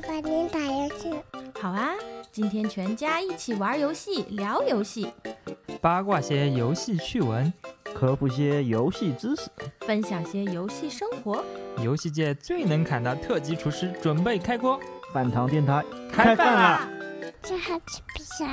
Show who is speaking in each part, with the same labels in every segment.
Speaker 1: 爸爸，您打游戏。
Speaker 2: 好啊，今天全家一起玩游戏、聊游戏，
Speaker 3: 八卦些游戏趣闻，
Speaker 4: 科普些游戏知识，
Speaker 2: 分享些游戏生活。
Speaker 3: 游戏界最能砍的特级厨师准备开锅，
Speaker 4: 饭堂电台
Speaker 3: 开饭啦！
Speaker 1: 这还吃不啥？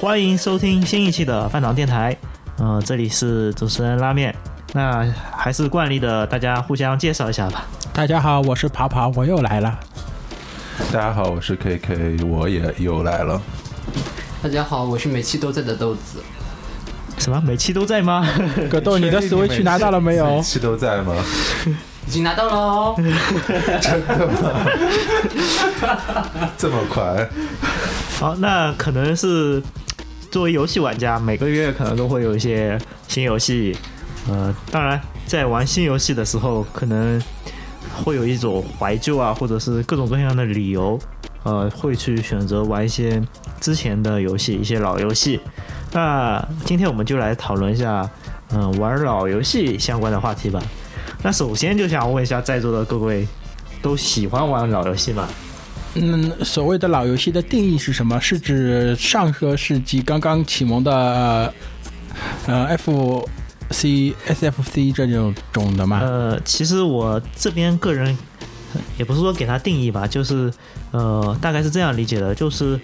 Speaker 4: 欢迎收听新一期的饭堂电台。呃，这里是主持人拉面。那还是惯例的，大家互相介绍一下吧。
Speaker 5: 大家好，我是跑跑，我又来了。
Speaker 6: 大家好，我是 KK，我也又来了。
Speaker 7: 大家好，我是每期都在的豆子。
Speaker 4: 什么？每期都在吗？
Speaker 5: 葛豆，你的 Switch 拿到了没有
Speaker 6: 每？期都在吗？
Speaker 7: 已经拿到了哦。
Speaker 6: 这么快？
Speaker 4: 好，那可能是作为游戏玩家，每个月可能都会有一些新游戏。呃，当然，在玩新游戏的时候，可能会有一种怀旧啊，或者是各种各样的理由，呃，会去选择玩一些之前的游戏，一些老游戏。那今天我们就来讨论一下，嗯、玩老游戏相关的话题吧。那首先就想问一下在座的各位，都喜欢玩老游戏吗？
Speaker 5: 嗯，所谓的老游戏的定义是什么？是指上个世纪刚刚启蒙的呃 F C S F C 这种种的吗？
Speaker 4: 呃，其实我这边个人也不是说给它定义吧，就是呃，大概是这样理解的，就是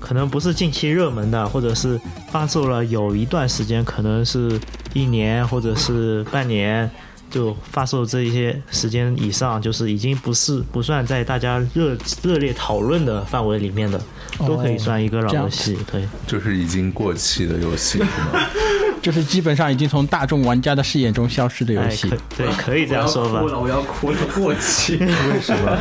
Speaker 4: 可能不是近期热门的，或者是发售了有一段时间，可能是一年或者是半年。就发售这一些时间以上，就是已经不是不算在大家热热烈讨论的范围里面的，都可以算一个老游戏。对，
Speaker 6: 就是已经过气的游戏是吗？
Speaker 5: 就是基本上已经从大众玩家的视野中消失的游
Speaker 4: 哎，
Speaker 5: 戏
Speaker 4: 可。对，可以这样说吧。
Speaker 7: 了，我要哭了，过期。
Speaker 6: 为什么？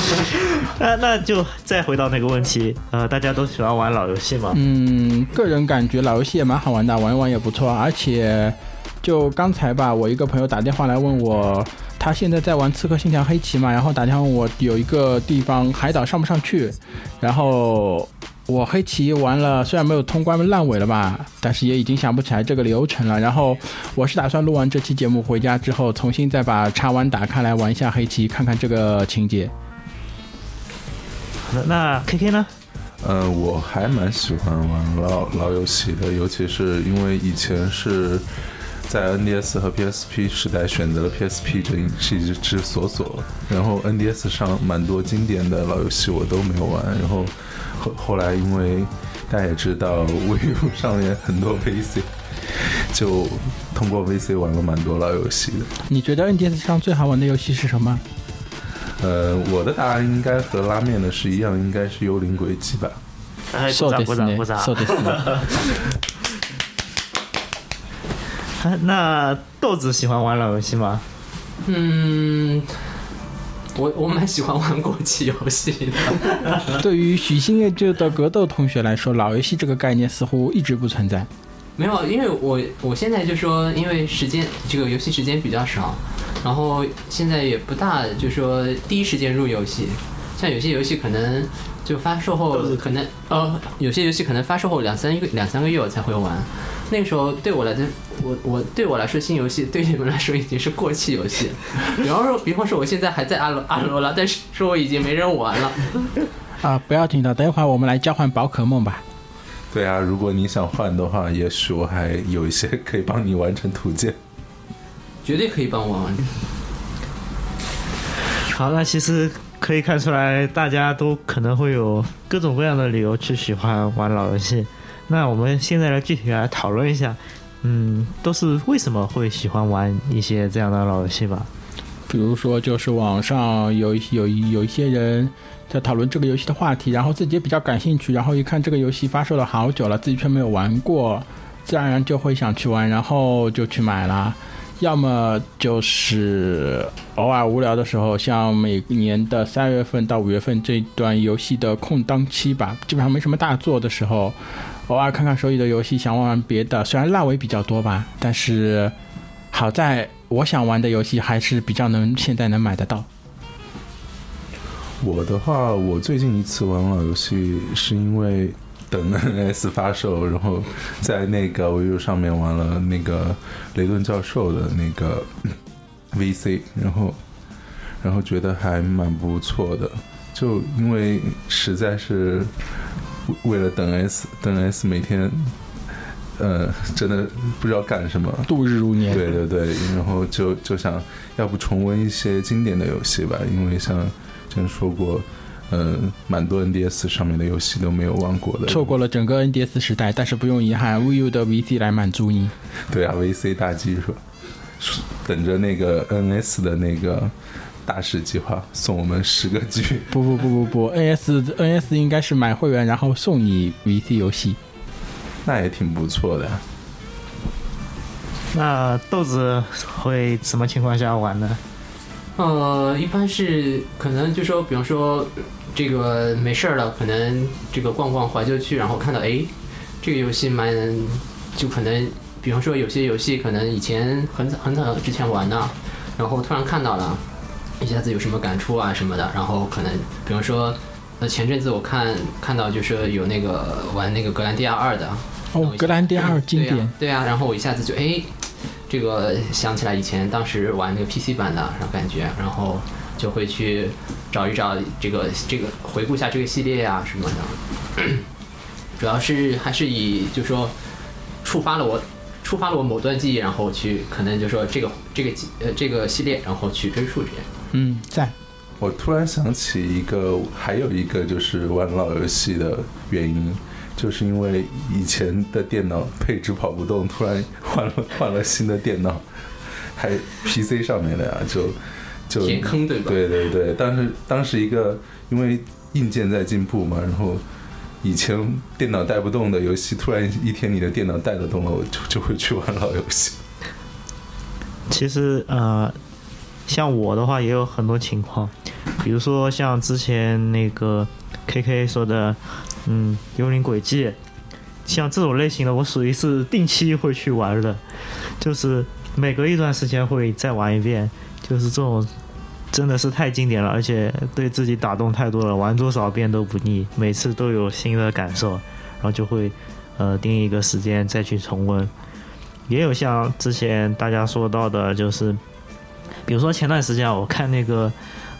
Speaker 4: 那那就再回到那个问题，呃，大家都喜欢玩老游戏吗？
Speaker 5: 嗯，个人感觉老游戏也蛮好玩的，玩一玩也不错。而且，就刚才吧，我一个朋友打电话来问我，他现在在玩《刺客信条：黑旗》嘛，然后打电话问我有一个地方海岛上不上去，然后我黑旗玩了，虽然没有通关烂尾了吧，但是也已经想不起来这个流程了。然后我是打算录完这期节目回家之后，重新再把叉玩打开来玩一下黑旗，看看这个情节。
Speaker 4: 那那 K K 呢？
Speaker 6: 呃，我还蛮喜欢玩老老游戏的，尤其是因为以前是在 NDS 和 PSP 时代选择了 PSP 这一是一只锁锁，然后 NDS 上蛮多经典的老游戏我都没有玩，然后后后来因为大家也知道 Wii U 上面很多 VC，就通过 VC 玩了蛮多老游戏的。
Speaker 5: 你觉得 NDS 上最好玩的游戏是什么？
Speaker 6: 呃，我的答案应该和拉面的是一样，应该是《幽灵轨迹》吧。
Speaker 4: 哎，
Speaker 5: そう
Speaker 4: 鼓掌，
Speaker 5: ですね。
Speaker 4: 鼓掌，鼓掌。
Speaker 5: そうですね。
Speaker 4: 啊那豆子喜欢玩老游戏吗？
Speaker 7: 嗯，我我蛮喜欢玩过期游戏的。
Speaker 5: 对于许新业这的格斗同学来说，老游戏这个概念似乎一直不存在。
Speaker 7: 没有，因为我我现在就说，因为时间这个游戏时间比较少，然后现在也不大，就说第一时间入游戏。像有些游戏可能就发售后可能呃，有些游戏可能发售后两三个两三个月我才会玩。 那个时候对我来的我我对我来说新游戏对你们来说已经是过气游戏。比方说比方说我现在还在阿罗阿罗拉，但是说我已经没人玩了。
Speaker 5: 啊，不要紧的，等一会儿我们来交换宝可梦吧。
Speaker 6: 对啊，如果你想换的话，也许我还有一些可以帮你完成图鉴。
Speaker 7: 绝对可以帮我玩。
Speaker 4: 好，那其实可以看出来，大家都可能会有各种各样的理由去喜欢玩老游戏。那我们现在来具体来讨论一下，嗯，都是为什么会喜欢玩一些这样的老游戏吧？
Speaker 5: 比如说，就是网上有一有一有一些人在讨论这个游戏的话题，然后自己也比较感兴趣，然后一看这个游戏发售了好久了，自己却没有玩过，自然而然就会想去玩，然后就去买了。要么就是偶尔无聊的时候，像每年的三月份到五月份这段游戏的空档期吧，基本上没什么大作的时候，偶尔看看手里的游戏，想玩玩别的。虽然烂尾比较多吧，但是好在我想玩的游戏还是比较能现在能买得到。
Speaker 6: 我的话，我最近一次玩老游戏是因为等 NS 发售，然后在那个 VU 上面玩了那个雷顿教授的那个 VC，然后然后觉得还蛮不错的，就因为实在是为了等 S 等 S 每天。呃，真的不知道干什么，
Speaker 5: 度日如年。
Speaker 6: 对对对，然后就就想要不重温一些经典的游戏吧，因为像之前说过，嗯，蛮多 NDS 上面的游戏都没有玩过的，
Speaker 5: 错过了整个 NDS 时代，但是不用遗憾，VU 的 VC 来满足你。
Speaker 6: 对啊，VC 大机是吧，等着那个 NS 的那个大使计划送我们十个 G。
Speaker 5: 不不不不不，NS NS 应该是买会员然后送你 VC 游戏。
Speaker 6: 那也挺不错的。
Speaker 4: 那豆子会什么情况下玩呢？
Speaker 7: 呃，一般是可能就说，比方说这个没事儿了，可能这个逛逛怀旧区，然后看到哎，这个游戏蛮，就可能比方说有些游戏可能以前很早很早之前玩的，然后突然看到了，一下子有什么感触啊什么的，然后可能比方说，呃前阵子我看看到就是有那个玩那个格兰蒂亚二的。
Speaker 5: 哦，格兰蒂亚二经典，
Speaker 7: 对啊，然后我一下子就哎，这个想起来以前当时玩那个 PC 版的，然后感觉，然后就会去找一找这个这个回顾一下这个系列啊什么的。主要是还是以就说触发了我触发了我某段记忆，然后去可能就说这个这个呃这个系列，然后去追溯这样。
Speaker 5: 嗯，在。
Speaker 6: 我突然想起一个，还有一个就是玩老游戏的原因。就是因为以前的电脑配置跑不动，突然换了换了新的电脑，还 PC 上面的呀，就就
Speaker 7: 填坑对吧？
Speaker 6: 对对对，当时当时一个因为硬件在进步嘛，然后以前电脑带不动的游戏，突然一天你的电脑带得动了，我就就会去玩老游戏。
Speaker 4: 其实呃，像我的话也有很多情况，比如说像之前那个 KK 说的。嗯，幽灵轨迹，像这种类型的，我属于是定期会去玩的，就是每隔一段时间会再玩一遍，就是这种真的是太经典了，而且对自己打动太多了，玩多少遍都不腻，每次都有新的感受，然后就会呃定一个时间再去重温。也有像之前大家说到的，就是比如说前段时间我看那个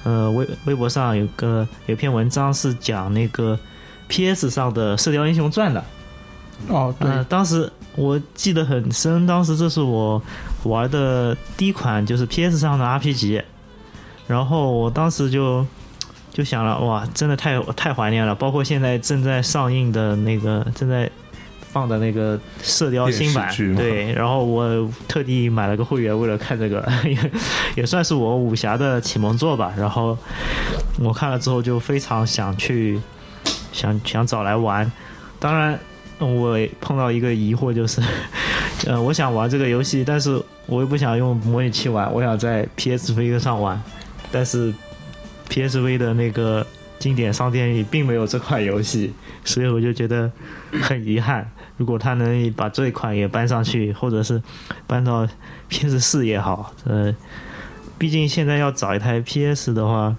Speaker 4: 呃微微博上有个有篇文章是讲那个。P.S. 上的《射雕英雄传》的，
Speaker 5: 哦，对，
Speaker 4: 当时我记得很深，当时这是我玩的第一款就是 P.S. 上的 RPG，然后我当时就就想了，哇，真的太太怀念了，包括现在正在上映的那个正在放的那个《射雕》新版，对，然后我特地买了个会员，为了看这个，也也算是我武侠的启蒙作吧。然后我看了之后就非常想去。想想找来玩，当然我碰到一个疑惑就是，呃，我想玩这个游戏，但是我又不想用模拟器玩，我想在 PSV 上玩，但是 PSV 的那个经典商店里并没有这款游戏，所以我就觉得很遗憾。如果他能把这一款也搬上去，或者是搬到 PS 四也好，呃，毕竟现在要找一台 PS 的话。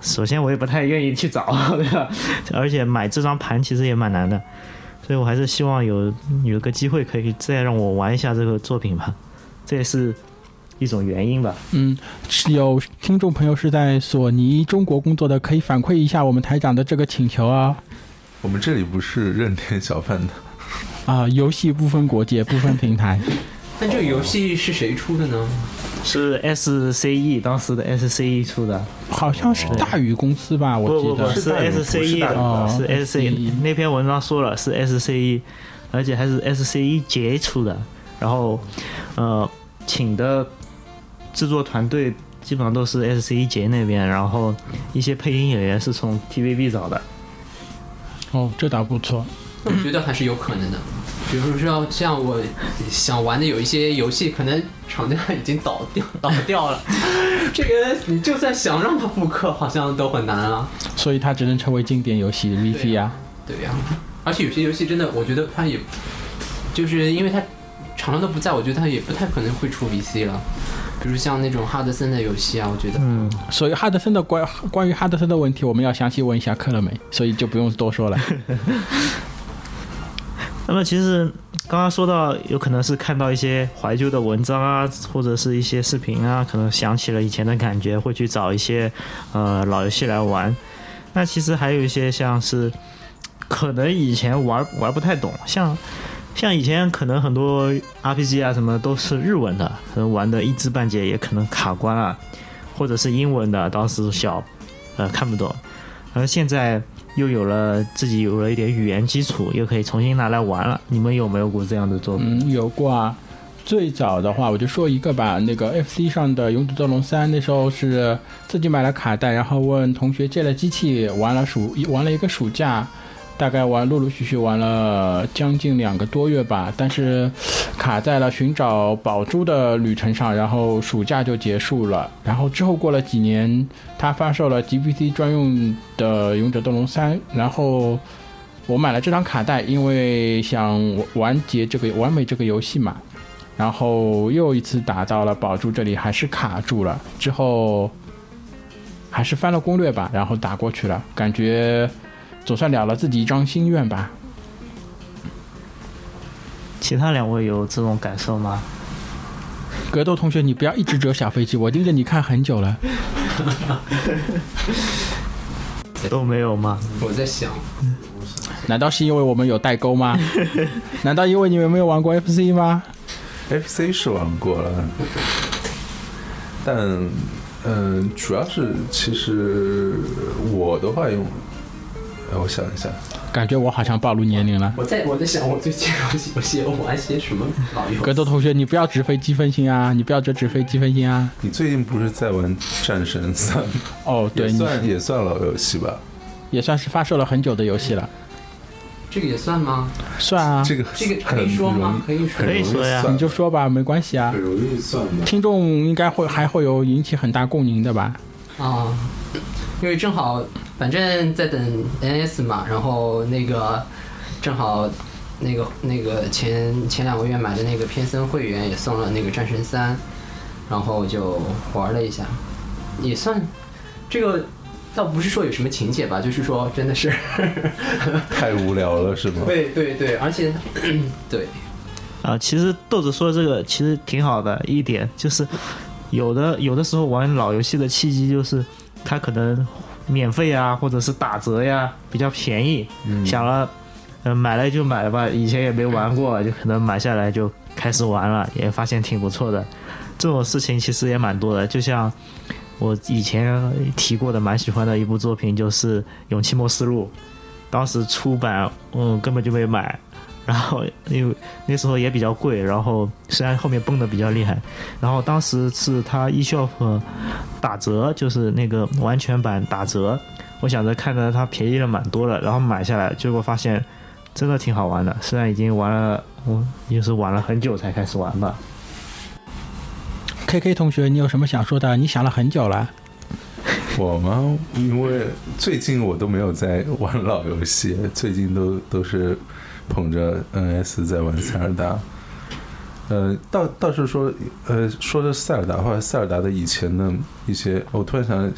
Speaker 4: 首先，我也不太愿意去找，对吧？而且买这张盘其实也蛮难的，所以我还是希望有有个机会可以再让我玩一下这个作品吧，这也是一种原因吧。
Speaker 5: 嗯，有听众朋友是在索尼中国工作的，可以反馈一下我们台长的这个请求啊。
Speaker 6: 我们这里不是任天小贩的
Speaker 5: 啊，游戏不分国界，不分平台。
Speaker 7: 但这个游戏是谁出的呢？
Speaker 4: 是 SCE 当时的 SCE 出的，
Speaker 5: 好像是大宇公司吧？我记得
Speaker 4: 是 SCE 的，是 SCE 那篇文章说了是 SCE，而且还是 SCE 杰出的。然后，呃，请的制作团队基本上都是 SCJ 那边，然后一些配音演员是从 TVB 找的。
Speaker 5: 哦，这倒不错。
Speaker 7: 我觉得还是有可能的。比如说像我想玩的有一些游戏，可能厂家已经倒掉倒掉了，这个你就算想让它复刻，好像都很难啊。
Speaker 5: 所以它只能成为经典游戏 VC 啊。
Speaker 7: 对呀、而且有些游戏真的，我觉得它也，就是因为它厂商都不在，我觉得它也不太可能会出 VC 了。比如像那种哈德森的游戏啊，我觉得，
Speaker 4: 嗯，
Speaker 5: 所以哈德森的关关于哈德森的问题，我们要详细问一下克乐美，所以就不用多说了。
Speaker 4: 那么其实刚刚说到，有可能是看到一些怀旧的文章啊，或者是一些视频啊，可能想起了以前的感觉，会去找一些呃老游戏来玩。那其实还有一些像是可能以前玩玩不太懂，像像以前可能很多 RPG 啊什么都是日文的，可能玩的一知半解，也可能卡关了，或者是英文的，当时小呃看不懂，而现在。又有了自己有了一点语言基础，又可以重新拿来玩了。你们有没有过这样的作品？
Speaker 5: 嗯，有过啊。最早的话，我就说一个吧，那个 FC 上的《勇者斗龙三》，那时候是自己买了卡带，然后问同学借了机器，玩了暑玩了一个暑假，大概玩陆陆续续玩了将近两个多月吧。但是 卡在了寻找宝珠的旅程上，然后暑假就结束了。然后之后过了几年，他发售了 GBC 专用的《勇者斗龙三》，然后。我买了这张卡带，因为想完结这个完美这个游戏嘛，然后又一次打到了宝珠这里，还是卡住了。之后还是翻了攻略吧，然后打过去了，感觉总算了了自己一张心愿吧。
Speaker 4: 其他两位有这种感受吗？
Speaker 5: 格斗同学，你不要一直折小飞机，我盯着你看很久了。
Speaker 4: 都没有吗？
Speaker 7: 我在想，
Speaker 5: 难道是因为我们有代沟吗？难道因为你们没有玩过 FC 吗
Speaker 6: ？FC 是玩过了，但嗯、呃主要是其实我的话用，呃我想一下，
Speaker 5: 感觉我好像暴露年龄了。
Speaker 7: 我在我在想，我最近游戏游戏我玩些什么老游戏
Speaker 5: 格斗同学，你不要纸飞机分心啊！你不要折纸飞机分心啊！
Speaker 6: 你最近不是在玩《战神三》？
Speaker 5: 哦，对，
Speaker 6: 也
Speaker 5: 你
Speaker 6: 算也算老游戏吧？
Speaker 5: 也算是发售了很久的游戏了，
Speaker 7: 这个也算吗？
Speaker 5: 算啊。
Speaker 6: 这个
Speaker 7: 这个可以说吗？可以说
Speaker 4: 呀
Speaker 5: 你就说吧，没关系啊
Speaker 6: 很。容易算的。
Speaker 5: 听众应该会还会有引起很大共鸣的吧？
Speaker 7: 啊，因为正好反正在等 NS 嘛，然后那个正好那个那个前前两个月买的那个偏森会员也送了那个战神三，然后就玩了一下，也算这个倒不是说有什么情节吧，就是说真的是
Speaker 6: 太无聊了是吗？
Speaker 7: 对对对，而且对
Speaker 4: 啊，其实豆子说的这个其实挺好的一点，就是有的有的时候玩老游戏的契机就是它可能免费啊，或者是打折呀，比较便宜，想了，嗯、买了就买了吧，以前也没玩过，就可能买下来就开始玩了，也发现挺不错的。这种事情其实也蛮多的，就像我以前提过的蛮喜欢的一部作品，就是《勇气末世录》，当时出版，嗯，根本就没买。然后因为那时候也比较贵，然后虽然后面崩的比较厉害，然后当时是它 eShop 打折，就是那个完全版打折，我想着看着它便宜了蛮多的，然后买下来，结果发现真的挺好玩的，虽然已经玩了，我也是玩了很久才开始玩吧。
Speaker 5: K K 同学，你有什么想说的？你想了很久了。
Speaker 6: 我吗？因为最近我都没有在玩老游戏，最近都都是捧着 NS 在玩塞尔达。呃，倒倒是说，呃，说的塞尔达或者塞尔达的以前的一些，我突然想，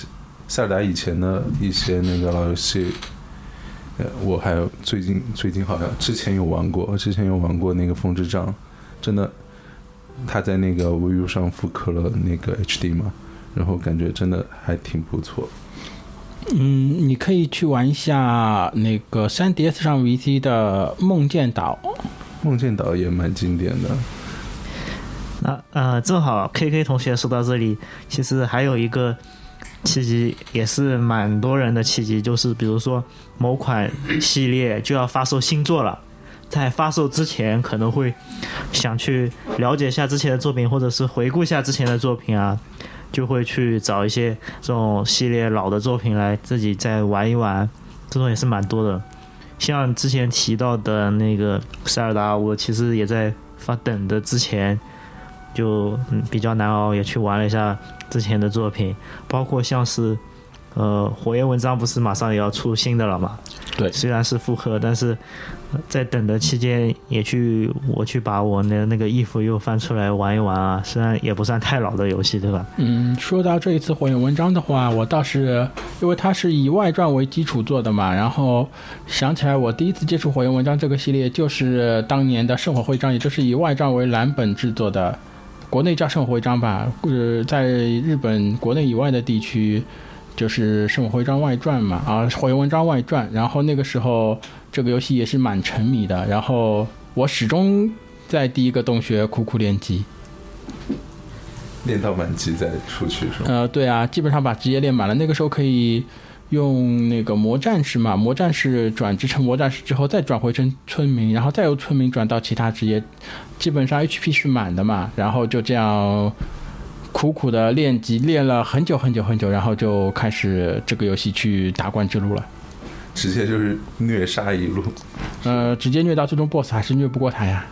Speaker 6: 塞尔达以前的一些那个老游戏，呃，我还有最近最近好像之前有玩过，之前有玩过那个风之杖，真的，他在那个 VU 上复刻了那个 HD 嘛，然后感觉真的还挺不错。
Speaker 5: 嗯，你可以去玩一下那个 3DS 上 VC 的《梦见岛》。
Speaker 6: 梦见岛也蛮经典的，
Speaker 4: 那呃，正好 K K 同学说到这里，其实还有一个契机，也是蛮多人的契机，就是比如说某款系列就要发售新作了，在发售之前可能会想去了解一下之前的作品，或者是回顾一下之前的作品啊。就会去找一些这种系列老的作品来自己再玩一玩，这种也是蛮多的。像之前提到的那个塞尔达，我其实也在发等的之前就嗯比较难熬，也去玩了一下之前的作品，包括像是呃火焰文章不是马上也要出新的了嘛？
Speaker 5: 对
Speaker 4: 虽然是复刻，但是呃在等的期间也去我去把我的那个衣服又翻出来玩一玩啊，虽然也不算太老的游戏，对吧？
Speaker 5: 嗯，说到这一次火焰文章的话，我倒是因为它是以外传为基础做的嘛，然后想起来我第一次接触火焰文章这个系列，就是当年的圣火徽章，也就是以外传为蓝本制作的，国内叫圣火徽章吧，呃，在日本国内以外的地区。就是《圣火徽章外传》嘛，啊，《火焰文章外传》，然后那个时候这个游戏也是蛮沉迷的，然后我始终在第一个洞穴苦苦练级，
Speaker 6: 练到满级再出去是吗？
Speaker 5: 呃，对啊，基本上把职业练满了。那个时候可以用那个魔战士嘛，魔战士转职成魔战士之后，再转回成村民，然后再由村民转到其他职业，基本上 HP 是满的嘛。然后就这样苦苦的练级，练了很久很久很久，然后就开始这个游戏去打怪之路了。
Speaker 6: 直接就是虐杀一路。
Speaker 5: 呃，直接虐到最终 BOSS 还是虐不过他呀。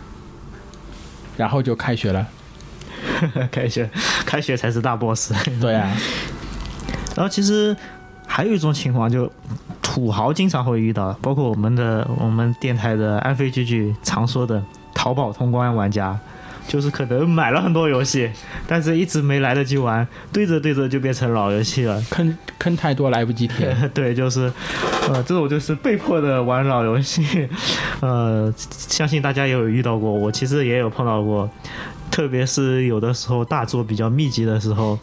Speaker 5: 然后就开学了，
Speaker 4: 开学，开学才是大 boss。
Speaker 5: 对啊，
Speaker 4: 然后其实还有一种情况，就土豪经常会遇到，包括我们的我们电台的安飞居居常说的淘宝通关玩家，就是可能买了很多游戏，但是一直没来得及玩，对着对着就变成老游戏了。
Speaker 5: 坑坑太多来不及填。
Speaker 4: 对，就是，呃，这种就是被迫的玩老游戏，呃，相信大家也有遇到过，我其实也有碰到过，特别是有的时候大作比较密集的时候，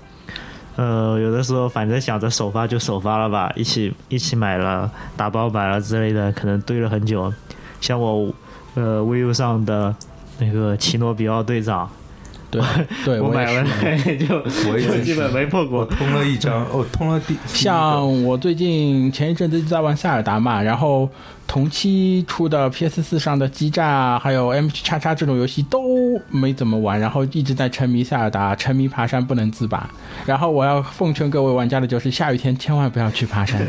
Speaker 4: 呃，有的时候反正想着首发就首发了吧，一起一起买了打包买了之类的，可能堆了很久，像我，呃，vivo 上的那个奇诺比奥队长，
Speaker 5: 对对，
Speaker 4: 我买了就就是。基本没破
Speaker 6: 我
Speaker 4: 过，
Speaker 6: 通了一张，哦，通了第
Speaker 5: 像我最近前一阵子在玩塞尔达嘛，然后同期出的 PS 四上的激战啊，还有 M 叉叉这种游戏都没怎么玩，然后一直在沉迷塞尔达，沉迷爬山不能自拔。然后我要奉劝各位玩家的就是，下雨天千万不要去爬山。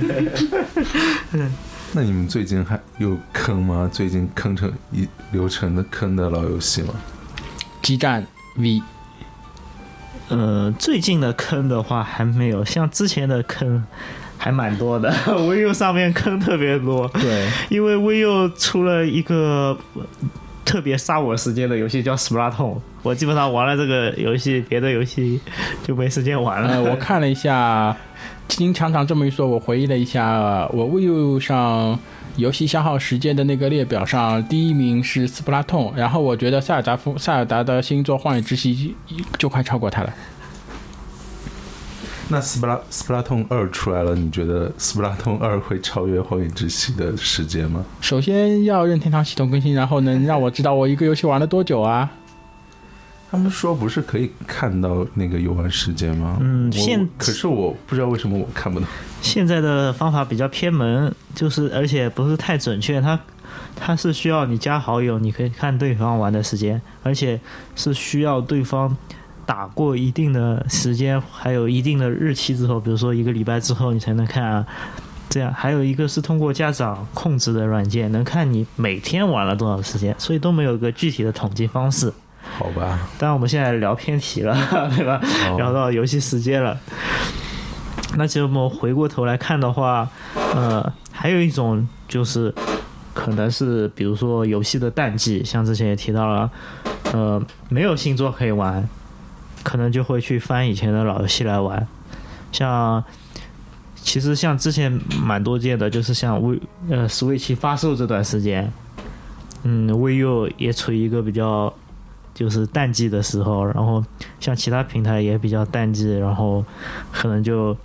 Speaker 6: 那你们最近还有坑吗？最近坑成一流程的坑的老游戏吗？
Speaker 5: 激战 V
Speaker 4: 呃，最近的坑的话还没有，像之前的坑还蛮多的。vivo 上面坑特别多，
Speaker 5: 对，
Speaker 4: 因为 vivo 出了一个呃特别杀我时间的游戏叫 Splatoon，我基本上玩了这个游戏，别的游戏就没时间玩了。
Speaker 5: 呃，我看了一下，金厂长这么一说，我回忆了一下，我 Wii U 上游戏消耗时间的那个列表上，第一名是斯普拉痛，然后我觉得塞尔达夫塞尔达的星座《荒野之息》就快超过它了。
Speaker 6: 那斯普拉斯普拉通二出来了，你觉得斯普拉通二会超越荒野之息的时间吗？
Speaker 5: 首先要任天堂系统更新，然后能让我知道我一个游戏玩了多久啊？
Speaker 6: 他们说不是可以看到那个游玩时间吗？
Speaker 4: 嗯现
Speaker 6: 可是我不知道为什么我看不到。
Speaker 4: 现在的方法比较偏门，就是而且不是太准确，它它是需要你加好友，你可以看对方玩的时间，而且是需要对方打过一定的时间，还有一定的日期之后，比如说一个礼拜之后，你才能看啊。这样，还有一个是通过家长控制的软件，能看你每天玩了多少时间，所以都没有一个具体的统计方式。
Speaker 6: 好吧，
Speaker 4: 当然，我们现在聊偏题了，对吧？
Speaker 6: 哦
Speaker 4: 聊到游戏时间了。那其实我们回过头来看的话，呃，还有一种就是可能是比如说游戏的淡季，像之前也提到了，呃，没有新作可以玩，可能就会去翻以前的老游戏来玩。像其实像之前蛮多见的，就是像 V 呃 Switch 发售这段时间，嗯，VU 也处于一个比较就是淡季的时候，然后像其他平台也比较淡季，然后可能就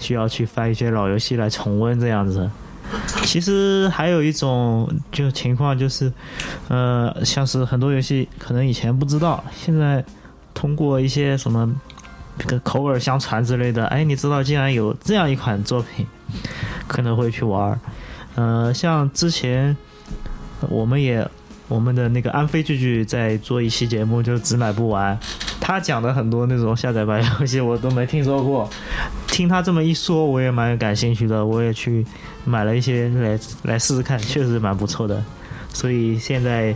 Speaker 4: 需要去翻一些老游戏来重温这样子。其实还有一种就情况就是，呃，像是很多游戏可能以前不知道，现在通过一些什么这个口耳相传之类的，哎，你知道竟然有这样一款作品，可能会去玩儿。呃，像之前我们也我们的那个安飞剧剧在做一期节目，就只买不玩。他讲的很多那种下载版游戏我都没听说过，听他这么一说，我也蛮感兴趣的，我也去买了一些来来试试看，确实蛮不错的。所以现在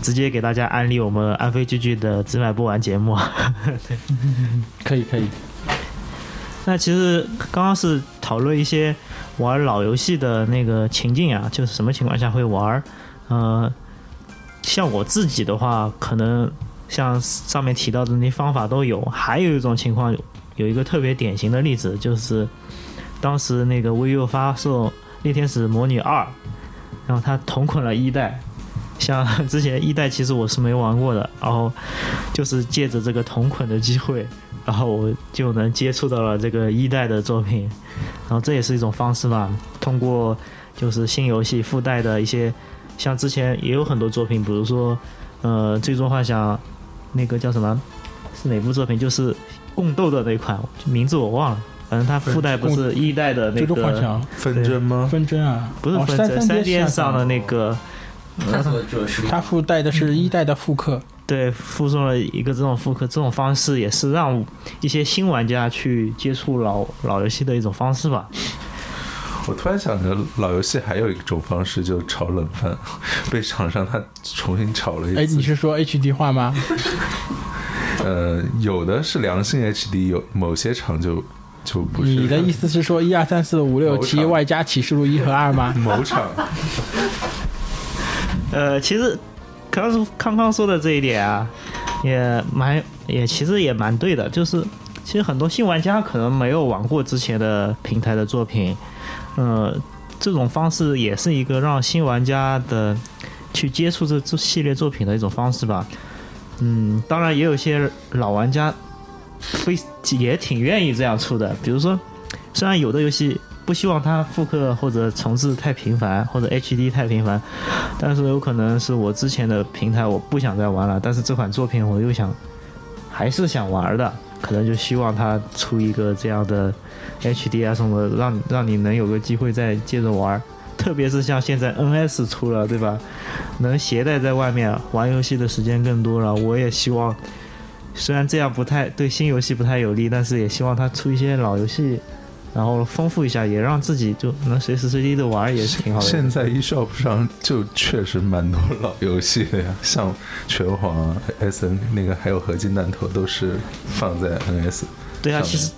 Speaker 4: 直接给大家安利我们安飞剧剧的只买不完节目。
Speaker 5: 可以可以。
Speaker 4: 那其实刚刚是讨论一些玩老游戏的那个情境啊，就是什么情况下会玩儿。呃，像我自己的话，可能像上面提到的那些方法都有。还有一种情况，有一个特别典型的例子，就是当时那个 VU 发售《猎天使魔女二》，然后它同捆了一代。像之前一代其实我是没玩过的，然后就是借着这个同捆的机会。然后我就能接触到了这个一代的作品，然后这也是一种方式吧。通过就是新游戏附带的一些，像之前也有很多作品，比如说呃《最终幻想》那个叫什么？是哪部作品？就是共斗的那款名字我忘了，反正它附带不是一代的那
Speaker 5: 最终幻
Speaker 4: 个，
Speaker 5: 想
Speaker 6: 纷争吗？
Speaker 5: 纷争啊，
Speaker 4: 不是分成
Speaker 5: 哦三
Speaker 4: 三
Speaker 5: DS
Speaker 4: DS 上的那个，
Speaker 7: 探索者是
Speaker 5: 它附带的是一代的复刻。
Speaker 4: 对，附送了一个这种复刻，这种方式也是让一些新玩家去接触老老游戏的一种方式吧。
Speaker 6: 我突然想着，老游戏还有一种方式，就是炒冷饭，被厂商他重新炒了一次。
Speaker 5: 哎，你是说 HD 化吗？
Speaker 6: 呃，有的是良性 HD，有某些厂就就不是。
Speaker 5: 你的意思是说一二三四五六七外加启示录一和二吗？
Speaker 6: 某厂
Speaker 4: 呃，其实刚刚康康说的这一点啊，也蛮也其实也蛮对的，就是其实很多新玩家可能没有玩过之前的平台的作品，呃，这种方式也是一个让新玩家的去接触这这系列作品的一种方式吧。嗯，当然也有些老玩家非也挺愿意这样出的，比如说，虽然有的游戏不希望它复刻或者重置太频繁，或者 HD 太频繁，但是有可能是我之前的平台我不想再玩了，但是这款作品我又想还是想玩的，可能就希望他出一个这样的 HDS 什么，让让你能有个机会再接着玩。特别是像现在 NS 出了，对吧？能携带在外面玩游戏的时间更多了。我也希望，虽然这样不太对新游戏不太有利，但是也希望他出一些老游戏，然后丰富一下，也让自己就能随时随地的玩，也是挺好的。
Speaker 6: 现在 eShop 上就确实蛮多老游戏的呀，像拳皇啊、SN 那个还有合金弹头都是放在 NS。
Speaker 4: 对啊，其实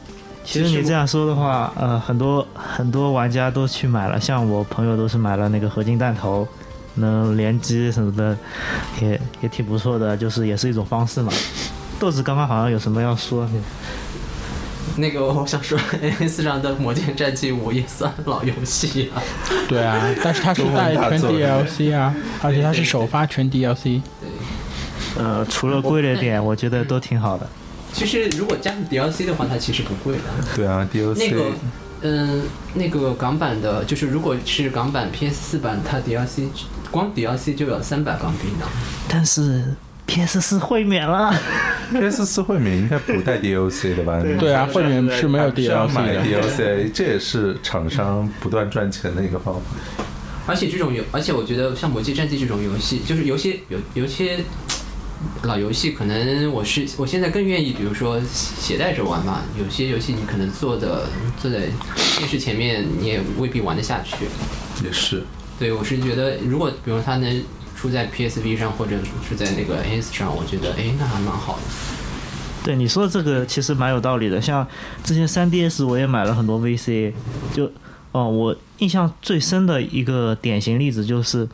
Speaker 4: 其实你这样说的话，呃，很多很多玩家都去买了，像我朋友都是买了那个合金弹头，能联机什么的，也也挺不错的，就是也是一种方式嘛。豆子刚刚好像有什么要说，
Speaker 7: 那个我想说，NS 上的《魔剑战记五》也算老游戏啊。
Speaker 5: 对啊，但是它是带全
Speaker 6: 中文大作
Speaker 5: DLC 啊，而且它是首发全 DLC。
Speaker 4: 呃，除了贵了点，我觉得都挺好的。
Speaker 7: 其实如果加上 DLC 的话，它其实不贵的。
Speaker 6: 对啊，DLC
Speaker 7: 个，嗯，那个港版的，就是如果是港版 PS 四版，它 DLC 光 DLC 就要三百港币呢。
Speaker 4: 但是 PS 四会免了，
Speaker 6: PS 四会免应该不带 DLC 的吧？
Speaker 5: 对啊，会免是没有
Speaker 6: 需要
Speaker 5: DLC
Speaker 6: 买
Speaker 5: 的。
Speaker 6: DLC，这也是厂商不断赚钱的一个方法。
Speaker 7: 而且这种游，而且我觉得像《魔界战记》这种游戏，就是有些有有些老游戏，可能我是我现在更愿意，比如说携带着玩嘛。有些游戏你可能坐的坐在电视前面，你也未必玩得下去。
Speaker 6: 也是，
Speaker 7: 对，我是觉得，如果比如它能出在 PSV 上，或者出在那个 NS 上，我觉得哎，那还蛮好的。
Speaker 4: 对你说的这个其实蛮有道理的。像之前 3DS 我也买了很多 VC，就哦，我印象最深的一个典型例子就是，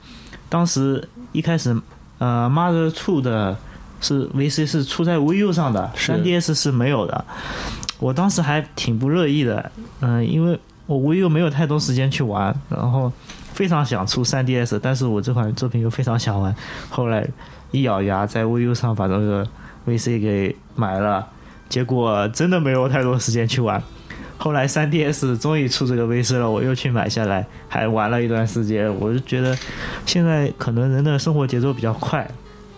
Speaker 4: 当时一开始呃 Mother Two 的是 VC 是出在 VU 上的
Speaker 5: 是
Speaker 4: ，3DS 是没有的。我当时还挺不乐意的，嗯、因为我 VU 没有太多时间去玩，然后非常想出 3DS，但是我这款作品又非常想玩，后来一咬牙在 VU 上把这个 VC 给买了，结果真的没有太多时间去玩。后来 3DS 终于出这个 VC 了，我又去买下来，还玩了一段时间。我就觉得现在可能人的生活节奏比较快，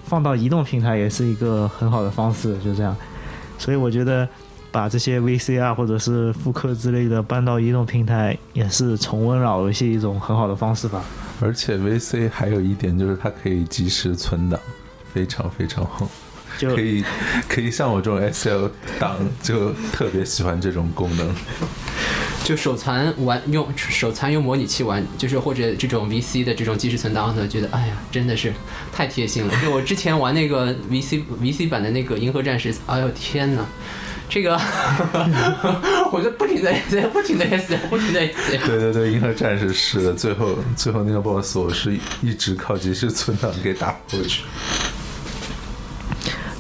Speaker 4: 放到移动平台也是一个很好的方式，就这样。所以我觉得把这些 VCR 或者是复刻之类的搬到移动平台，也是重温老游戏一种很好的方式吧。
Speaker 6: 而且 VC 还有一点就是它可以及时存档，非常非常好。
Speaker 4: 就
Speaker 6: 可以可以像我这种 SL 党就特别喜欢这种功能。
Speaker 7: 就手残玩用手残用模拟器玩，就是或者这种 VC 的这种即时存档的，觉得哎呀真的是太贴心了。就我之前玩那个 VC VC 版的那个银河战士，哎呦天呐，这个 我就不停的不停的 S 不停的 S，
Speaker 6: 对对对，银河战士是的，最后最后那个 BOSS 我是一直靠即时存档给打过去。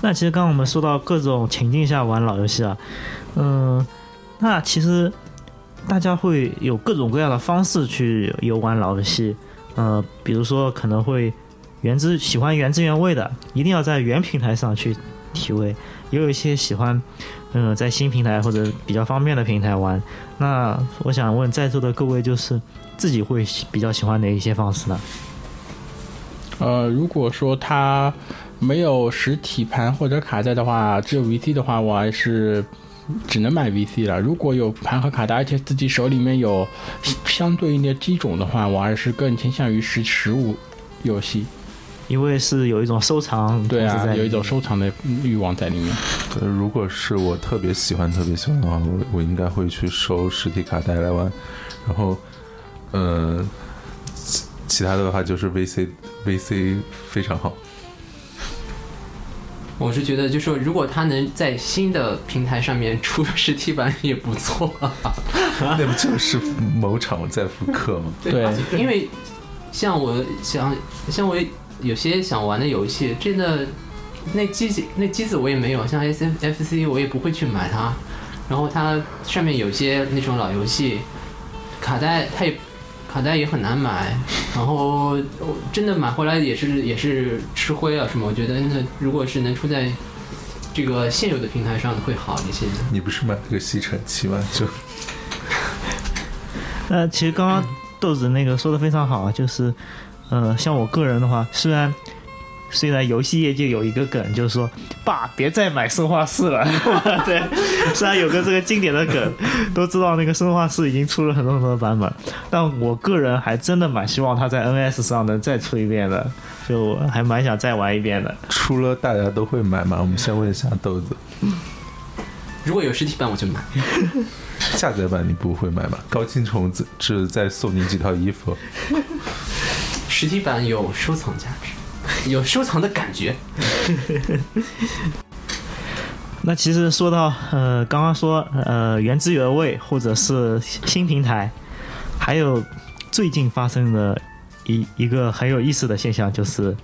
Speaker 4: 那其实刚刚我们说到各种情境下玩老游戏啊，嗯，那其实大家会有各种各样的方式去游玩老游戏，呃，比如说可能会原汁喜欢原汁原味的，一定要在原平台上去体味，也有一些喜欢，嗯、在新平台或者比较方便的平台玩。那我想问在座的各位，就是自己会比较喜欢哪一些方式呢？
Speaker 5: 呃，如果说它没有实体盘或者卡带的话，只有 VC 的话，我还是只能买 VC 了。如果有盘和卡带，而且自己手里面有相对应的机种的话，我还是更倾向于实实物游戏。
Speaker 4: 因为是有一种收藏，
Speaker 5: 对啊，有一种收藏的欲望在里面。
Speaker 6: 呃，如果是我特别喜欢、特别喜欢的话，我我应该会去收实体卡带来玩。然后，呃，其其他的话就是 VC VC 非常好。
Speaker 7: 我是觉得就说如果他能在新的平台上面出实体版也不错。
Speaker 6: 那不就是某厂在复刻吗？
Speaker 5: 对
Speaker 7: 因为像我想像我有些想玩的游戏，真的那机子那机子我也没有，像 S F F C 我也不会去买它。然后它上面有些那种老游戏，卡带它也卡带也很难买，然后我真的买回来也是也是吃灰啊什么。我觉得那如果是能出在这个现有的平台上会好一些。
Speaker 6: 你不是买了个吸尘器吗？就
Speaker 4: 那 其实刚刚豆子那个说的非常好，啊，就是，呃，像我个人的话，虽然虽然游戏业界有一个梗，就是说爸别再买生化四了，对，虽然有个这个经典的梗，都知道那个生化四已经出了很多很多的版本，但我个人还真的蛮希望它在 NS 上能再出一遍的，就我还蛮想再玩一遍的。
Speaker 6: 出了大家都会买吗？我们先问一下豆子，
Speaker 7: 如果有实体版我就买。
Speaker 6: 下载版你不会买吗？高清虫子只再送你几套衣服。
Speaker 7: 实体版有收藏价值，有收藏的感觉。
Speaker 4: 那其实说到呃，刚刚说呃原汁原味或者是新平台，还有最近发生的一一个很有意思的现象，就是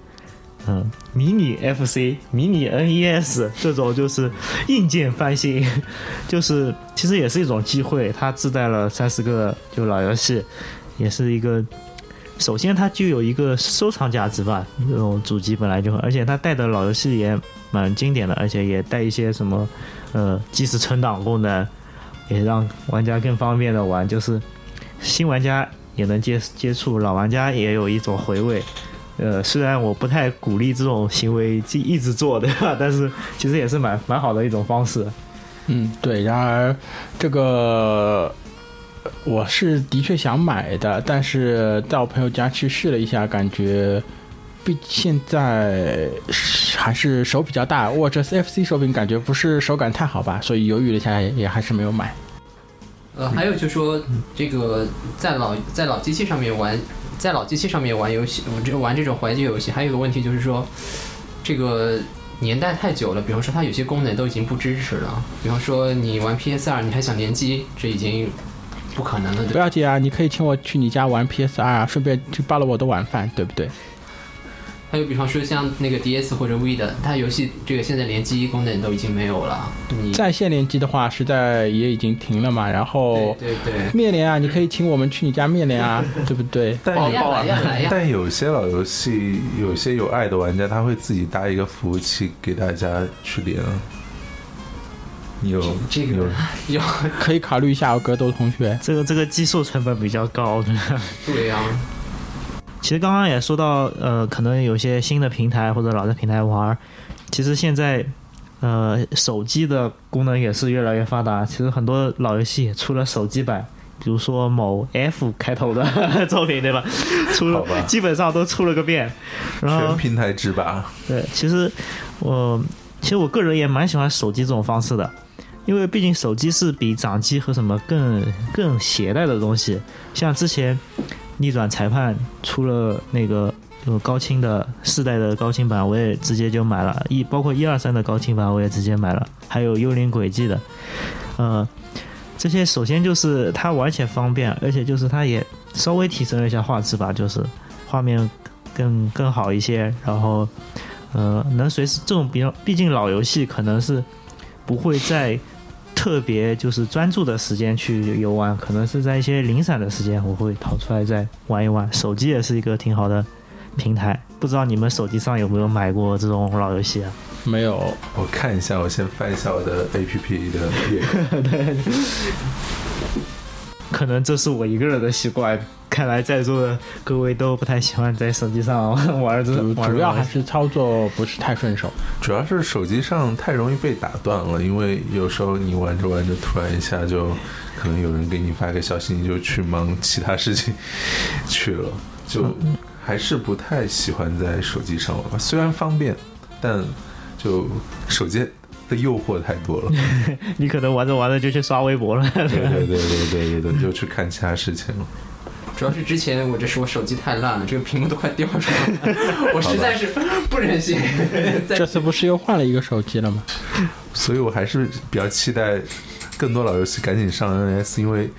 Speaker 4: 嗯、迷你 FC、迷你 NES 这种就是硬件翻新，就是其实也是一种机会，它自带了三十个就老游戏，也是一个。首先，它就有一个收藏价值吧，这种主机本来就很，而且它带的老游戏也蛮经典的，而且也带一些什么呃即时存档功能，也让玩家更方便的玩，就是新玩家也能接接触，老玩家也有一种回味。呃，虽然我不太鼓励这种行为就一直做，对吧？但是其实也是蛮蛮好的一种方式。
Speaker 5: 嗯，对。然而，这个 我是的确想买的，但是到朋友家去试了一下，感觉毕现在还是手比较大，握着 CFC 手柄感觉不是手感太好吧，所以犹豫了一下，也还是没有买。
Speaker 7: 呃，还有就是说，这个在老在老机器上面玩，在老机器上面玩游戏，我这玩这种怀旧游戏，还有一个问题就是说，这个年代太久了，比方说它有些功能都已经不支持了，比方说你玩 PS 二，你还想联机，这已经不可能的，
Speaker 5: 不要紧啊，你可以请我去你家玩 PS 二啊，顺便去扒了我的晚饭，对不对？
Speaker 7: 还有比方说像那个 DS 或者 V 的，它游戏这个现在联机功能都已经没有了，你
Speaker 5: 在线联机的话，实在也已经停了嘛。然后
Speaker 7: 对对对，
Speaker 5: 面联啊，你可以请我们去你家面联啊，对不对？
Speaker 6: 但
Speaker 7: 来呀来呀来呀！
Speaker 6: 但有些老游戏，有些有爱的玩家，他会自己搭一个服务器给大家去连。你有
Speaker 7: 这个有
Speaker 5: 可以考虑一下，哦，格斗同学。
Speaker 4: 这个这个技术成本比较高，对
Speaker 7: 呀、
Speaker 4: 其实刚刚也说到，呃，可能有些新的平台或者老的平台玩，其实现在，呃，手机的功能也是越来越发达。其实很多老游戏也出了手机版，比如说某 F 开头的 作品，对吧？出了基本上都出了个遍。然后
Speaker 6: 全平台制吧，
Speaker 4: 对，其实我其实我个人也蛮喜欢手机这种方式的，因为毕竟手机是比掌机和什么更更携带的东西。像之前逆转裁判出了那个有高清的四代的高清版，我也直接就买了，一包括一二三的高清版我也直接买了，还有幽灵轨迹的，呃，这些首先就是它玩起来方便，而且就是它也稍微提升了一下画质吧，就是画面更更好一些，然后呃能随时这种比较，毕竟老游戏可能是不会在特别就是专注的时间去游玩，可能是在一些零散的时间我会掏出来再玩一玩。手机也是一个挺好的平台，不知道你们手机上有没有买过这种老游戏啊？
Speaker 5: 没有，
Speaker 6: 我看一下，我先翻一下我的 APP 的页。
Speaker 4: 可能这是我一个人的习惯，看来在座的各位都不太喜欢在手机上玩这
Speaker 5: 主
Speaker 4: 玩这
Speaker 5: 主要还是操作不是太顺手。
Speaker 6: 主要是手机上太容易被打断了，因为有时候你玩着玩着，突然一下就可能有人给你发个消息，你就去忙其他事情去了，就还是不太喜欢在手机上玩。虽然方便，但就手机的诱惑太多了。
Speaker 4: 你可能玩着玩着就去刷微博了。
Speaker 6: 对对对对对对对，就去看其他事情了。
Speaker 7: 主要是之前我这是我手机太烂了，这个屏幕都快掉出来了，我实在是不忍心
Speaker 5: 这次不是又换了一个手机了吗？
Speaker 6: 所以我还是比较期待更多老游戏赶紧上 NS，因为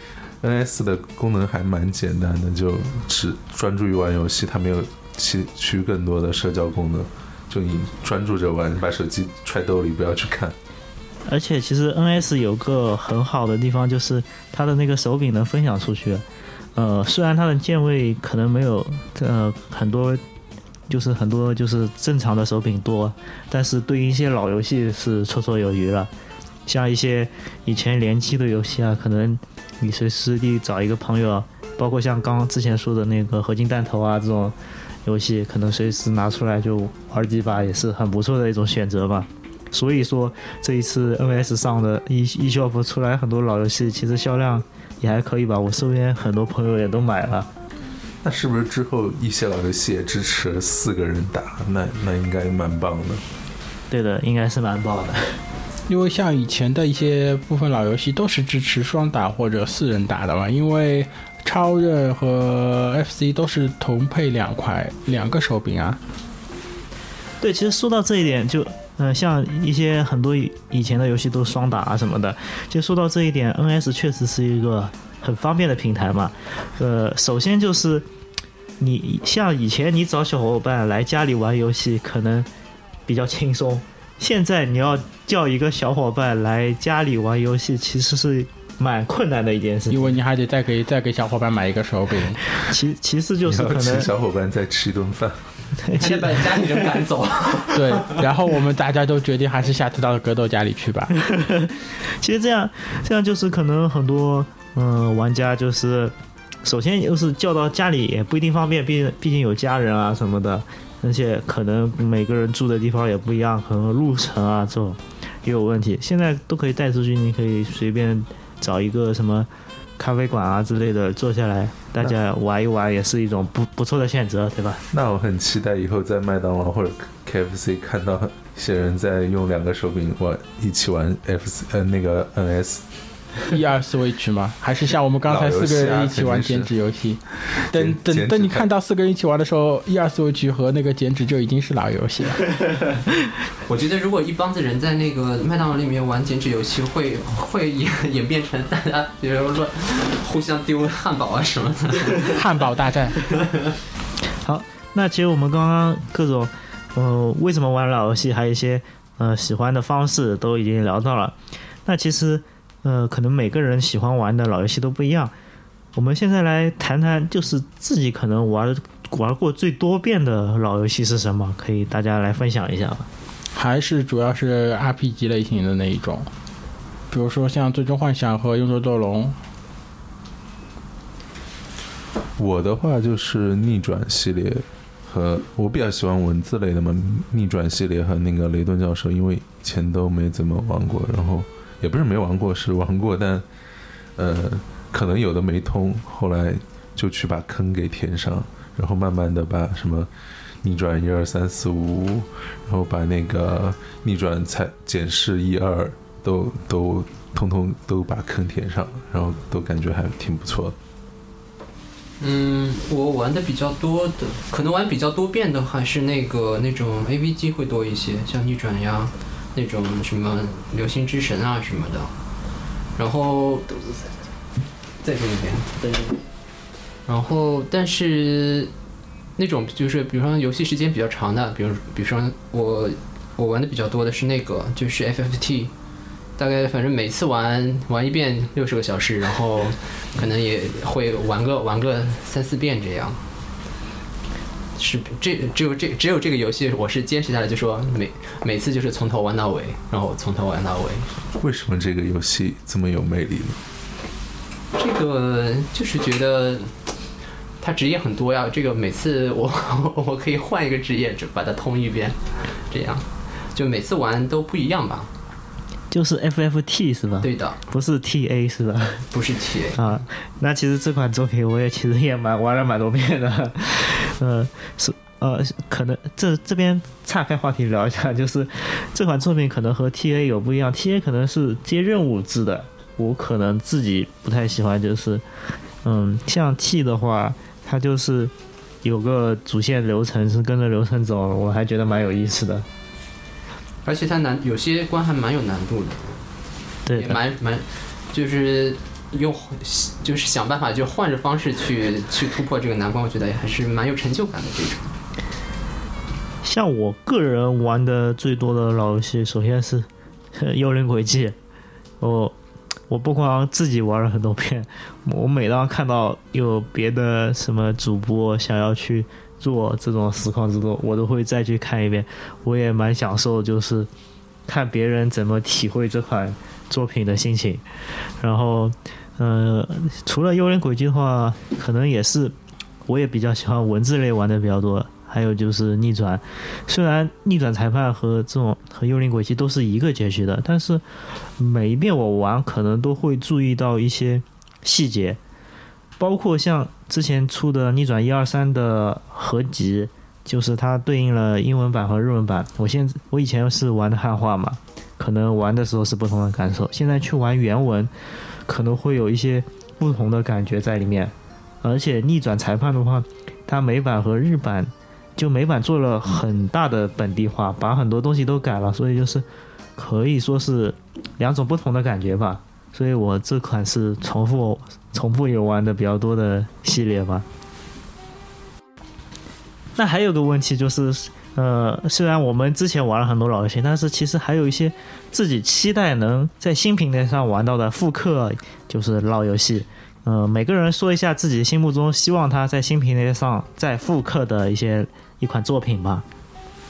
Speaker 6: NS 的功能还蛮简单的，就只专注于玩游戏，它没有其去更多的社交功能。就你专注着玩，把手机揣兜里，不要去看。
Speaker 4: 而且其实 NS 有个很好的地方，就是它的那个手柄能分享出去。呃，虽然它的键位可能没有呃很多，就是很多就是正常的手柄多，但是对于一些老游戏是绰绰有余了。像一些以前联机的游戏啊，可能你随时随地找一个朋友，包括像刚刚之前说的那个合金弹头啊这种游戏，可能随时拿出来就玩几把，也是很不错的一种选择吧。所以说这一次 NS 上的 e eShop 出来很多老游戏，其实销量也还可以吧。我身边很多朋友也都买了。
Speaker 6: 那是不是之后一些老游戏也支持四个人打？那那应该蛮棒的。
Speaker 4: 对的，应该是蛮棒的。
Speaker 5: 因为像以前的一些部分老游戏都是支持双打或者四人打的嘛，因为超任和 FC 都是同配两块两个手柄啊。
Speaker 4: 对，其实说到这一点，就嗯、呃像一些很多以以前的游戏都双打啊什么的，就说到这一点，NS 确实是一个很方便的平台嘛。呃，首先就是你像以前你找小伙伴来家里玩游戏，可能比较轻松。现在你要叫一个小伙伴来家里玩游戏，其实是蛮困难的一件事。
Speaker 5: 因为你还得再给再给小伙伴买一个手柄，
Speaker 4: 其其次就是可能
Speaker 6: 小伙伴再吃一顿饭。
Speaker 7: 还得把家里人赶走。
Speaker 5: 对，然后我们大家都决定还是下次到格斗家里去吧。
Speaker 4: 其实这样，这样就是可能很多嗯、呃玩家就是，首先就是叫到家里也不一定方便，毕竟毕竟有家人啊什么的，而且可能每个人住的地方也不一样，可能路程啊这种也有问题。现在都可以带出去，你可以随便找一个什么咖啡馆啊之类的坐下来，大家玩一玩，也是一种不不错的选择，对吧？
Speaker 6: 那我很期待以后在麦当劳或者 KFC 看到一些人在用两个手柄玩一起玩 FC 呃那个 NS。
Speaker 5: 一二 Switch 吗？还是像我们刚才四个人一起玩剪纸游戏？等等等，你看到四个人一起玩的时候，一二 Switch 和那个剪纸就已经是老游戏了。
Speaker 7: 我觉得如果一帮子人在那个麦当劳里面玩剪纸游戏，会会演 演变成大家比如说互相丢汉堡啊什么的。
Speaker 5: 汉堡大战，好
Speaker 4: 那其实我们刚刚各种，呃，为什么玩老游戏，还有一些呃喜欢的方式都已经聊到了。那其实呃，可能每个人喜欢玩的老游戏都不一样。我们现在来谈谈，就是自己可能玩玩过最多遍的老游戏是什么？可以大家来分享一下吧。
Speaker 5: 还是主要是 RPG 类型的那一种，比如说像《最终幻想》和《勇者斗龙》。
Speaker 6: 我的话就是逆转系列和我比较喜欢文字类的嘛，逆转系列和那个雷顿教授，因为以前都没怎么玩过，然后也不是没玩过，是玩过，但呃可能有的没通，后来就去把坑给填上，然后慢慢的把什么逆转一二三四五，然后把那个逆转才检视一二都都通通都把坑填上，然后都感觉还挺不错。
Speaker 7: 嗯，我玩的比较多的，可能玩比较多遍的还是那个那种 AVG 会多一些，像逆转呀，那种什么流星之神啊什么的。然后再说一边，对。然后，但是那种就是，比如说游戏时间比较长的，比如比如说我我玩的比较多的是那个，就是 FFT，大概反正每次玩玩一遍六十个小时，然后可能也会玩个玩个三四遍这样。是这只有这只有这个游戏我是坚持下来，就说每每次就是从头玩到尾，然后从头玩到尾。
Speaker 6: 为什么这个游戏这么有魅力呢？
Speaker 7: 这个就是觉得它职业很多呀，这个每次我 我可以换一个职业，就把它通一遍，这样就每次玩都不一样吧？
Speaker 4: 就是 FFT 是吧？
Speaker 7: 对的，
Speaker 4: 不是 TA 是吧？
Speaker 7: 不是 TA。
Speaker 4: 啊，那其实这款作品我也其实也蛮玩了蛮多遍的，呃，是呃，可能这这边岔开话题聊一下，就是这款作品可能和 TA 有不一样，TA 可能是接任务制的，我可能自己不太喜欢，就是嗯，像 T 的话，它就是有个主线流程是跟着流程走，我还觉得蛮有意思的。
Speaker 7: 而且它难，有些关还蛮有难度的，
Speaker 4: 对的，
Speaker 7: 蛮蛮，就是用就是想办法就换着方式去去突破这个难关，我觉得还是蛮有成就感的这种。
Speaker 4: 像我个人玩的最多的老游戏，首先是《幽灵轨迹》，我我不光自己玩了很多遍，我每当看到有别的什么主播想要去做这种实况制作，我都会再去看一遍。我也蛮享受，就是看别人怎么体会这款作品的心情。然后，呃，除了《幽灵轨迹》的话，可能也是我也比较喜欢文字类玩的比较多。还有就是逆转，虽然逆转裁判和这种和幽灵轨迹都是一个结局的，但是每一遍我玩可能都会注意到一些细节，包括像之前出的逆转一二三的合集，就是它对应了英文版和日文版。我现我以前是玩的汉化嘛，可能玩的时候是不同的感受，现在去玩原文，可能会有一些不同的感觉在里面。而且逆转裁判的话，它美版和日版。就美版做了很大的本地化，把很多东西都改了，所以就是可以说是两种不同的感觉吧。所以我这款是重复重复游玩的比较多的系列吧。那还有个问题就是，呃，虽然我们之前玩了很多老游戏，但是其实还有一些自己期待能在新平台上玩到的复刻，就是老游戏。呃，每个人说一下自己心目中希望它在新平台上再复刻的一些一款作品吧。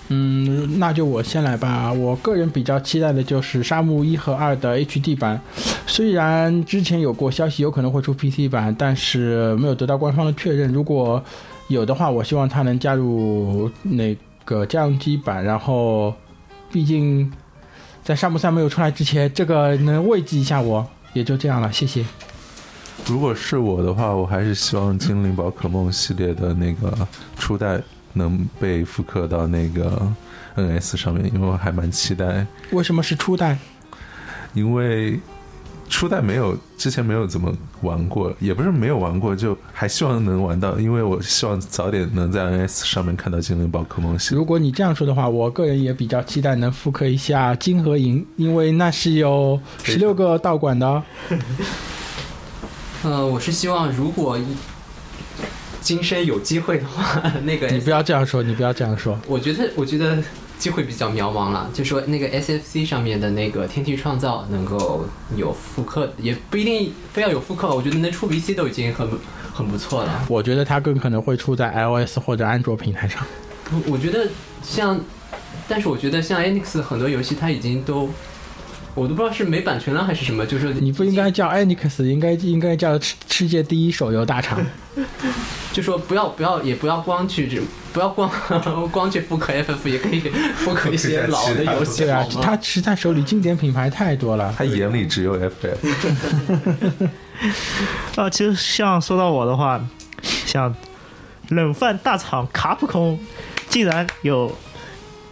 Speaker 5: 嗯，那就我先来吧。我个人比较期待的就是《沙漠一》和二的 HD 版，虽然之前有过消息有可能会出 PC 版，但是没有得到官方的确认。如果有的话，我希望它能加入那个家用机版。然后，毕竟在《沙漠三》没有出来之前，这个能慰藉一下我，也就这样了。谢谢。
Speaker 6: 如果是我的话，我还是希望精灵宝可梦系列的那个初代能被复刻到那个 NS 上面，因为我还蛮期待。
Speaker 5: 为什么是初代？
Speaker 6: 因为初代没有之前没有怎么玩过，也不是没有玩过，就还希望能玩到，因为我希望早点能在 NS 上面看到精灵宝可梦系。
Speaker 5: 如果你这样说的话，我个人也比较期待能复刻一下金和银，因为那是有十六个道馆的哦。
Speaker 7: 呃，我是希望如果今生有机会的话，那个
Speaker 5: 你不要这样说，你不要这样说。
Speaker 7: 我觉得，我觉得机会比较渺茫了。就说那个 SFC 上面的那个天梯创造能够有复刻，也不一定非要有复刻，我觉得能出 VC 都已经很很不错了。
Speaker 5: 我觉得它更可能会出在 iOS 或者安卓平台上。
Speaker 7: 我我觉得像，但是我觉得像 Enix 很多游戏它已经都。我都不知道是没版权了还是什么，就是
Speaker 5: 你不应该叫 Enix，应该应该叫世界第一手游大厂。
Speaker 7: 就说不要不要也不要光去这，不要光 光去复刻 FF，也可以复刻一些老的游戏。
Speaker 5: 对啊，他实在手里经典品牌太多了。
Speaker 6: 他眼里只有 FF。
Speaker 4: 啊，其实像说到我的话，像冷饭大厂卡普空。竟然有《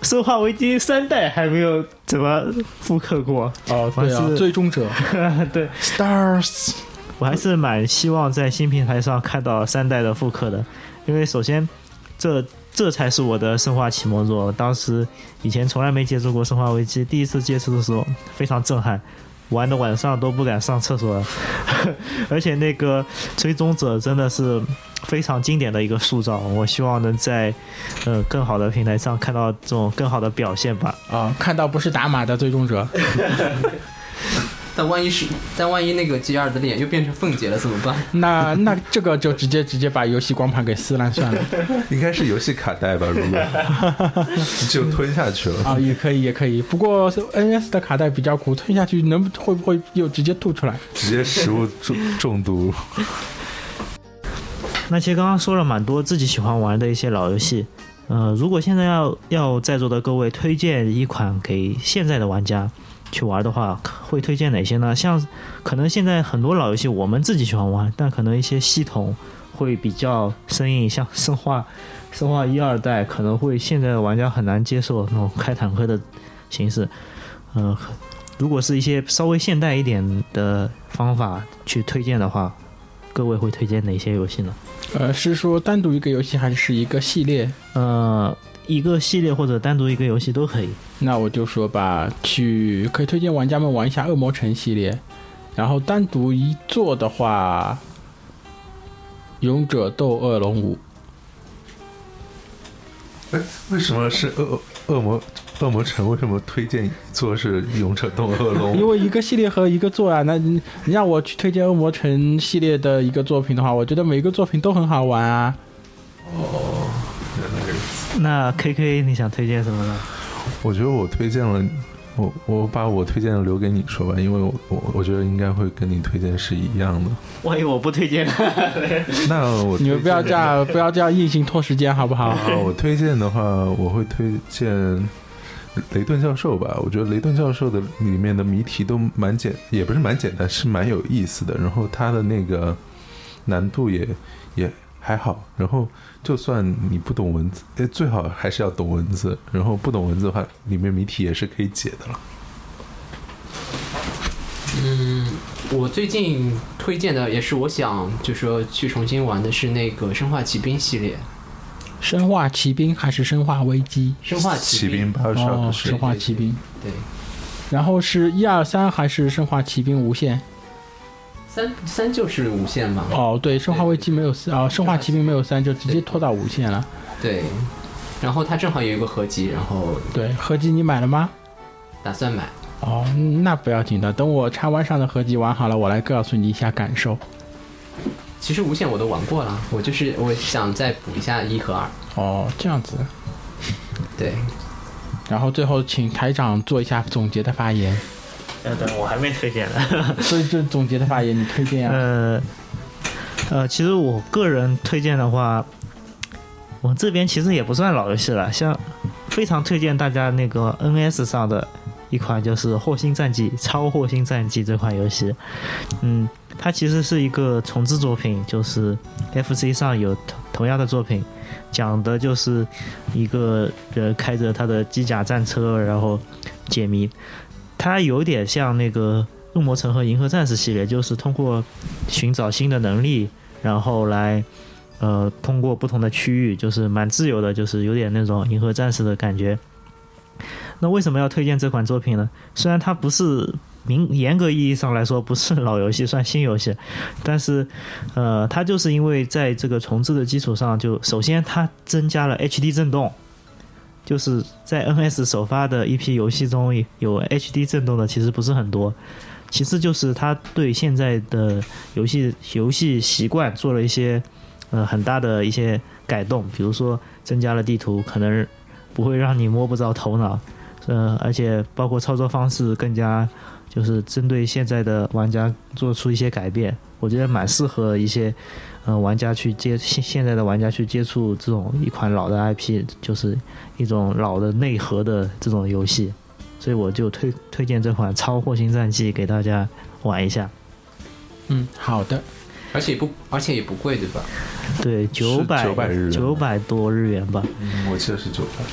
Speaker 4: 生化危机》三代还没有怎么复刻过。
Speaker 5: 哦，对啊最终者
Speaker 4: 对
Speaker 5: Stars，
Speaker 4: 我还是蛮希望在新平台上看到三代的复刻的，因为首先这这才是我的生化启蒙作。当时以前从来没接触过《生化危机》，第一次接触的时候非常震撼，玩的晚上都不敢上厕所了。而且那个追踪者真的是非常经典的一个塑造，我希望能在呃更好的平台上看到这种更好的表现吧。
Speaker 5: 啊，看到不是打码的最终者，
Speaker 7: 但万一是，但万一那个 G 二的脸又变成凤姐了怎么办？
Speaker 5: 那那这个就直接直接把游戏光盘给撕烂算了
Speaker 6: 应该是游戏卡带吧？如果 就吞下去了。
Speaker 5: 啊，也可以也可以，不过 NS 的卡带比较苦，吞下去能会不会又直接吐出来？
Speaker 6: 直接食物中中毒。
Speaker 4: 那其实刚刚说了蛮多自己喜欢玩的一些老游戏，呃，如果现在要要在座的各位推荐一款给现在的玩家去玩的话，会推荐哪些呢？像可能现在很多老游戏我们自己喜欢玩，但可能一些系统会比较生硬，像生化、生化一二代可能会现在的玩家很难接受那种开坦克的形式，呃，如果是一些稍微现代一点的方法去推荐的话，各位会推荐哪些游戏呢？
Speaker 5: 呃，是说单独一个游戏还是一个系列？
Speaker 4: 呃，一个系列或者单独一个游戏都可以。
Speaker 5: 那我就说吧，去可以推荐玩家们玩一下《恶魔城》系列，然后单独一座的话，《勇者斗恶龙五》。
Speaker 6: 哎，为什么是恶恶魔恶魔城？为什么推荐一座是勇者斗恶龙？
Speaker 5: 因为一个系列和一个做啊，那你你让我去推荐《恶魔城》系列的一个作品的话，我觉得每一个作品都很好玩啊。
Speaker 4: 哦那 K K 你想推荐什么呢？
Speaker 6: 我觉得我推荐了，我我把我推荐的留给你说吧，因为我我我觉得应该会跟你推荐是一样的。
Speaker 4: 万一我不推荐呢？
Speaker 6: 那我
Speaker 5: 你们不要这样，不要这样硬性拖时间，好不好？
Speaker 6: 啊，我推荐的话，我会推荐雷顿教授吧。我觉得雷顿教授的里面的谜题都蛮简，也不是蛮简单，是蛮有意思的。然后他的那个难度也也还好。然后就算你不懂文字，哎，最好还是要懂文字。然后不懂文字的话，里面谜题也是可以解的了。
Speaker 7: 嗯，我最近推荐的也是我想就说去重新玩的是那个《生化奇兵》系列，
Speaker 5: 生化奇兵还是生化危机？
Speaker 7: 《生化
Speaker 6: 奇
Speaker 7: 兵
Speaker 6: 兵》八
Speaker 5: 哦，生化奇兵。
Speaker 7: 对，
Speaker 5: 然后是一二三还是生化奇兵无限？
Speaker 7: 三三就是无限嘛。
Speaker 5: 哦，对，生化危机没有四，哦，生化奇兵没有三，就直接拖到无限了。
Speaker 7: 对，然后它正好有一个合集，然后
Speaker 5: 对，合集你买了吗？
Speaker 7: 打算买。
Speaker 5: 哦，那不要紧的，等我插弯上的合集玩好了，我来告诉你一下感受。
Speaker 7: 其实无限我都玩过了，我就是我想再补一下一和二。
Speaker 5: 哦，这样子。
Speaker 7: 对，
Speaker 5: 然后最后请台长做一下总结的发言。
Speaker 4: 呃，等我还没推荐呢。
Speaker 5: 所以这总结的发言你推荐啊？
Speaker 4: 呃呃，其实我个人推荐的话，我这边其实也不算老游戏了，像非常推荐大家那个 NS 上的一款就是《火星战记》超火星战记这款游戏，嗯，它其实是一个重置作品，就是 FC 上有同同样的作品，讲的就是一个人开着他的机甲战车，然后解谜，它有点像那个。恶魔城和银河战士系列就是通过寻找新的能力，然后来呃通过不同的区域，就是蛮自由的，就是有点那种银河战士的感觉。那为什么要推荐这款作品呢？虽然它不是明严格意义上来说不是老游戏，算新游戏，但是呃，它就是因为在这个重置的基础上，就首先它增加了 HD 震动。就是在 NS 首发的一批游戏中有 HD 震动的其实不是很多，其次就是它对现在的游戏游戏习惯做了一些呃很大的一些改动，比如说增加了地图，可能不会让你摸不着头脑，呃，而且包括操作方式更加就是针对现在的玩家做出一些改变，我觉得蛮适合一些呃玩家去接现现在的玩家去接触这种一款老的 IP，就是一种老的内核的这种游戏。所以我就推推荐这款《超火星战记》给大家玩一下。
Speaker 5: 嗯，好的。
Speaker 7: 而且不而且也不贵，对吧？
Speaker 4: 对，九百
Speaker 6: 900日元
Speaker 4: 九百多日元吧，
Speaker 6: 嗯，我记得是九百。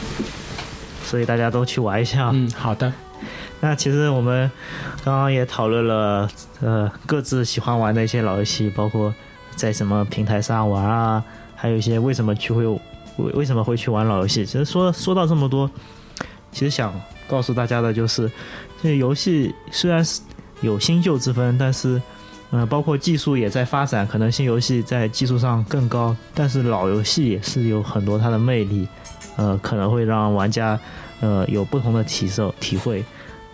Speaker 4: 所以大家都去玩一下。
Speaker 5: 嗯，好的。
Speaker 4: 那其实我们刚刚也讨论了，呃，各自喜欢玩的一些老游戏，包括在什么平台上玩啊，还有一些为什么去会为为什么会去玩老游戏。其实说说到这么多，其实想告诉大家的就是，这游戏虽然是有新旧之分，但是，呃，包括技术也在发展，可能新游戏在技术上更高，但是老游戏也是有很多它的魅力，呃，可能会让玩家呃有不同的体受体会。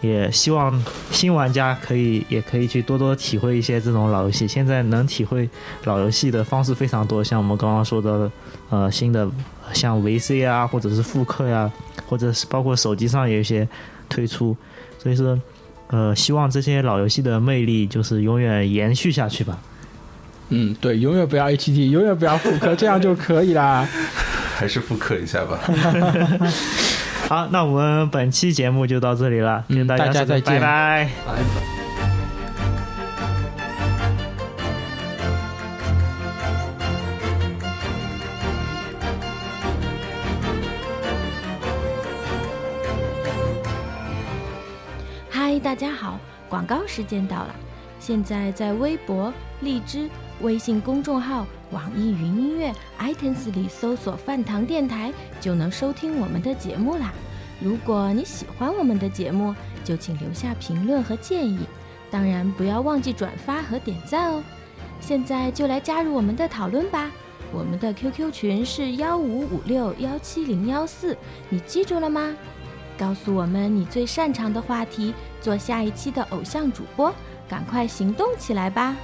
Speaker 4: 也希望新玩家可以也可以去多多体会一些这种老游戏。现在能体会老游戏的方式非常多，像我们刚刚说的，呃，新的像 VC 啊，或者是复刻呀、或者是包括手机上也有一些推出。所以说，呃，希望这些老游戏的魅力就是永远延续下去吧。
Speaker 5: 嗯，对，永远不要 HT，永远不要复刻，这样就可以啦。
Speaker 6: 还是复刻一下吧。
Speaker 4: 好，那我们本期节目就到这里了，
Speaker 5: 嗯
Speaker 4: 跟大家
Speaker 5: 大家再见
Speaker 4: 拜拜。
Speaker 7: 拜拜。
Speaker 2: 嗨，大家好，广告时间到了。现在在微博、荔枝、微信公众号、网易云音乐、iTunes 里搜索“饭堂电台”，就能收听我们的节目啦。如果你喜欢我们的节目，就请留下评论和建议，当然不要忘记转发和点赞哦。现在就来加入我们的讨论吧。我们的 QQ 群是幺五五六幺七零幺四，你记住了吗？告诉我们你最擅长的话题，做下一期的偶像主播，赶快行动起来吧！